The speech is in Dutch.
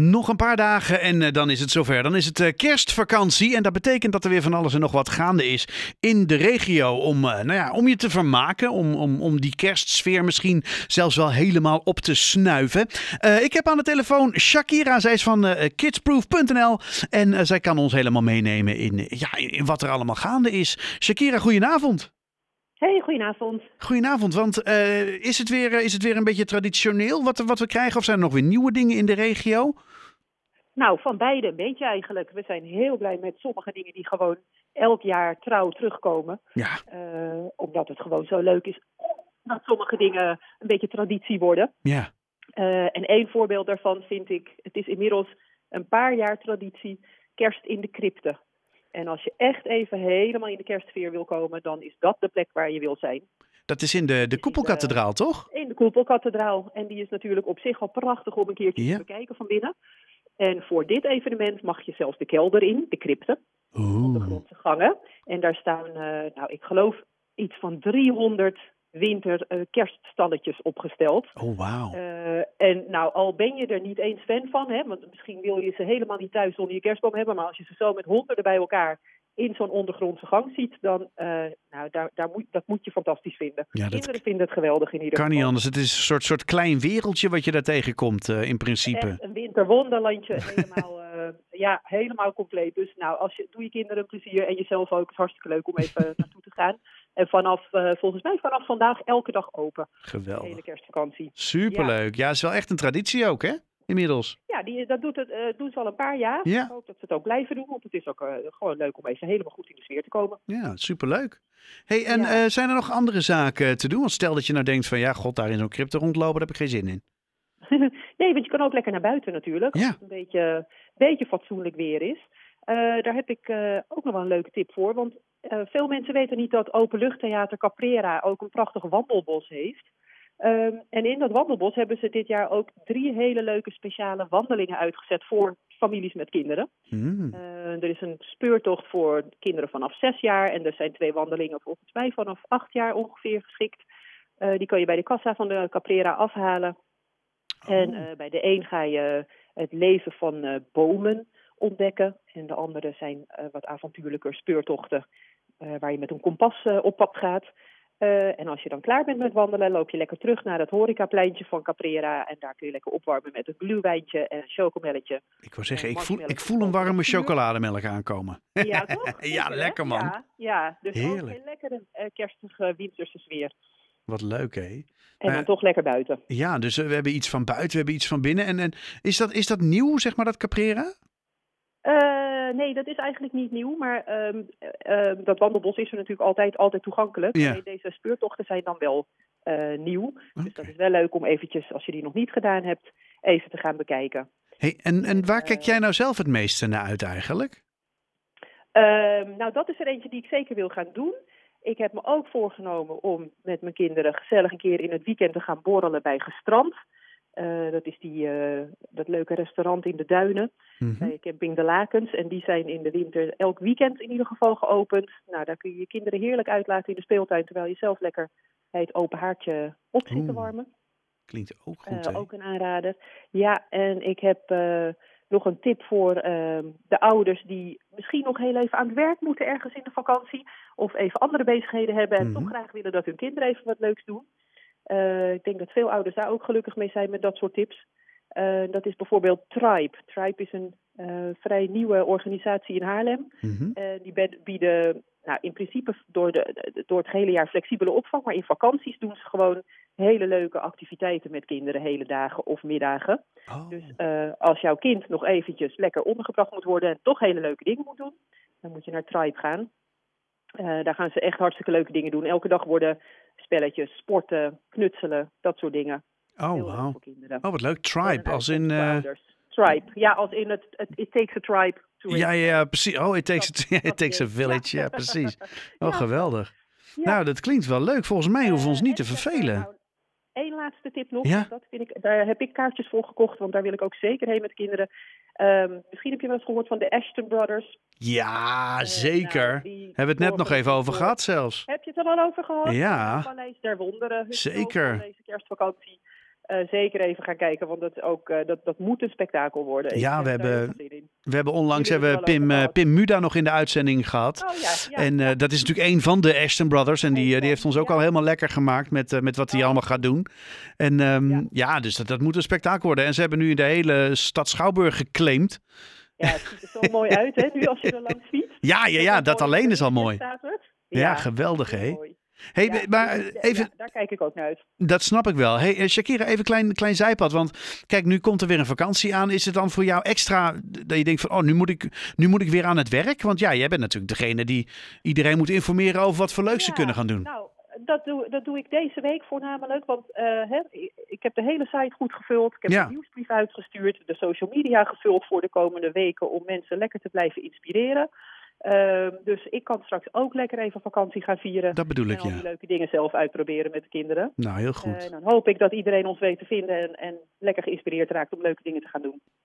Nog een paar dagen en uh, dan is het zover. Dan is het uh, kerstvakantie en dat betekent dat er weer van alles en nog wat gaande is in de regio om, uh, nou ja, om je te vermaken, om, om, om die kerstsfeer misschien zelfs wel helemaal op te snuiven. ik heb aan de telefoon Shakira, zij is van kidsproof.nl en zij kan ons helemaal meenemen in, ja, in wat er allemaal gaande is. Shakira, goedenavond. Hey, goedenavond. Goedenavond, want is, het weer, is het weer een beetje traditioneel wat, wat we krijgen of zijn er nog weer nieuwe dingen in de regio? Nou, van beide een beetje eigenlijk. We zijn heel blij met sommige dingen die gewoon elk jaar trouw terugkomen. Ja. Uh, omdat het gewoon zo leuk is dat sommige dingen een beetje traditie worden. Ja. En één voorbeeld daarvan vind ik, het is inmiddels een paar jaar traditie, kerst in de crypte. En als je echt even helemaal in de kerstsfeer wil komen, dan is dat de plek waar je wil zijn. Dat is in de, de Koepelkathedraal, toch? In de Koepelkathedraal. En die is natuurlijk op zich al prachtig om een keertje ja. te bekijken van binnen. En voor dit evenement mag je zelfs de kelder in, de crypte, de grondse gangen. En daar staan, uh, nou ik geloof, iets van 300 winter uh, kerststalletjes opgesteld. Oh, wauw. Uh, en nou, al ben je er niet eens fan van, hè, want misschien wil je ze helemaal niet thuis onder je kerstboom hebben, maar als je ze zo met honderden bij elkaar in zo'n ondergrondse gang ziet, dan uh, nou, daar, daar moet, dat moet je fantastisch vinden. Ja, Kinderen vinden het geweldig in ieder geval. Kan niet anders. Het is een soort, soort klein wereldje wat je daar tegenkomt uh, in principe. Echt een winterwonderlandje. helemaal, uh, ja, helemaal compleet. Dus nou, als je, doe je kinderen een plezier en jezelf ook. Het is hartstikke leuk om even naartoe te gaan. En vanaf, volgens mij vanaf vandaag elke dag open. Geweldig. De hele kerstvakantie. Superleuk. Ja, ja, is wel echt een traditie ook, hè? inmiddels? Ja, die, dat doet het, uh, doen ze al een paar jaar. Ja. Ik hoop dat ze het ook blijven doen, want het is ook uh, gewoon leuk om even helemaal goed in de sfeer te komen. Ja, superleuk. Hey, en ja. zijn er nog andere zaken te doen? Want stel dat je nou denkt van ja, god, daar in zo'n crypto rondlopen, daar heb ik geen zin in. nee, want je kan ook lekker naar buiten natuurlijk, ja. als het een beetje, beetje fatsoenlijk weer is. daar heb ik ook nog wel een leuke tip voor, want veel mensen weten niet dat Openluchttheater Caprera ook een prachtig wandelbos heeft. Um, en in dat wandelbos hebben ze dit jaar ook drie hele leuke speciale wandelingen uitgezet voor families met kinderen. Mm. Uh, er is een speurtocht voor kinderen vanaf zes jaar en er zijn twee wandelingen volgens mij vanaf acht jaar ongeveer geschikt. Uh, die kan je bij de kassa van de Caprera afhalen. Oh. En bij de een ga je het leven van bomen ontdekken en de andere zijn wat avontuurlijker speurtochten waar je met een kompas op pad gaat. Uh, en als je dan klaar bent met wandelen, loop je lekker terug naar het horecapleintje van Caprera. En daar kun je lekker opwarmen met een gluwijntje en een chocomelletje. Ik wou zeggen, ik voel, ik voel een warme chocolademelk aankomen. Ja, toch? ja, lekker man. Ja, ja dus Heerlijk. ook een lekkere kerstige winterse sfeer. Wat leuk, hé. En dan uh, toch lekker buiten. Ja, dus we hebben iets van buiten, we hebben iets van binnen. En, en is, dat, is dat nieuw, zeg maar, dat Caprera? Uh, nee, dat is eigenlijk niet nieuw, maar um, uh, dat wandelbos is er natuurlijk altijd, altijd toegankelijk. Ja. Deze speurtochten zijn dan wel uh, nieuw. Okay. Dus dat is wel leuk om eventjes, als je die nog niet gedaan hebt, even te gaan bekijken. Hey, en, en waar kijk jij nou zelf het meeste naar uit eigenlijk? Ehm, nou, dat is er eentje die ik zeker wil gaan doen. Ik heb me ook voorgenomen om met mijn kinderen gezellig een keer in het weekend te gaan borrelen bij Gestrand. Uh, dat is die, uh, dat leuke restaurant in de Duinen, mm -hmm. bij Camping de Lakens. En die zijn in de winter elk weekend in ieder geval geopend. Nou, daar kun je je kinderen heerlijk uitlaten in de speeltuin, terwijl je zelf lekker bij het open haartje op zit te warmen. Klinkt ook goed, uh, Ook een aanrader. Ja, en ik heb nog een tip voor de ouders die misschien nog heel even aan het werk moeten ergens in de vakantie. Of even andere bezigheden hebben en Mhm. toch graag willen dat hun kinderen even wat leuks doen. Uh, ik denk dat veel ouders daar ook gelukkig mee zijn met dat soort tips. Uh, dat is bijvoorbeeld Tribe. Tribe is een uh, vrij nieuwe organisatie in Haarlem. Mhm. die bieden nou, in principe door, de, door het hele jaar flexibele opvang, maar in vakanties doen ze gewoon hele leuke activiteiten met kinderen, hele dagen of middagen. Oh. Dus als jouw kind nog eventjes lekker ondergebracht moet worden en toch hele leuke dingen moet doen, dan moet je naar Tribe gaan. Daar gaan ze echt hartstikke leuke dingen doen. Elke dag worden spelletjes, sporten, knutselen, dat soort dingen. Oh, wauw. Oh, wat leuk. Tribe, als in... eh, ouders. Tribe, ja, als in het, het It Takes a Tribe to ja, ja, precies. Oh, it takes, Dat- a, it takes a village. Ja, ja. precies. Oh, Ja. geweldig. Ja. Nou, dat klinkt wel leuk. Volgens mij hoeven we ons Eh, niet te en ik heb, vervelen. Eén laatste tip nog. Ja? Dat vind ik, daar heb ik kaartjes voor gekocht, want daar wil ik ook zeker heen met de kinderen. Ehm, misschien heb je wel eens gehoord van de Ashton Brothers. Ja, Eh, zeker. nou, die Hebben we het net nog even over gehad zelfs. Heb je het er al over gehad? Ja. Paleis der Wonderen. Zeker. Van deze kerstvakantie. Eh, zeker even gaan kijken, want dat, ook, eh, dat, dat moet een spektakel worden. Ja, we hebben-. We hebben onlangs hebben we Pim, eh, Pim Muda nog in de uitzending gehad. Oh ja, ja, En ja. dat is natuurlijk een van de Ashton Brothers. En die, die heeft ons ook al helemaal lekker gemaakt met, met wat hij allemaal gaat doen. En ehm, ja. Dus dat, dat moet een spektakel worden. En ze hebben nu de hele stad Schouwburg geclaimd. ja, het ziet er zo mooi uit, hè, nu als je er langs fietst. Ja, ja, ja, dat alleen is al mooi. Ja, geweldig hè. Hey, Ja, maar eh, even, ja, daar kijk ik ook naar uit. dat snap ik wel. Hey, eh, Shakira, even een klein, klein zijpad. Want kijk, nu komt er weer een vakantie aan. Is het dan voor jou extra dat je denkt van, oh, nu moet ik, nu moet ik weer aan het werk? Want ja, jij bent natuurlijk degene die iedereen moet informeren over wat voor leuks ze kunnen gaan doen. Nou, dat doe, dat doe ik deze week voornamelijk. Want eh, hè, ik, heb de hele site goed gevuld. Ik heb een nieuwsbrief uitgestuurd. De social media gevuld voor de komende weken. Om mensen lekker te blijven inspireren. Ehm, dus ik kan straks ook lekker even vakantie gaan vieren. Dat bedoel en ik, al die ja. leuke dingen zelf uitproberen met de kinderen. Nou, heel Eh, goed. en dan hoop ik dat iedereen ons weet te vinden. En, en lekker geïnspireerd raakt om leuke dingen te gaan doen.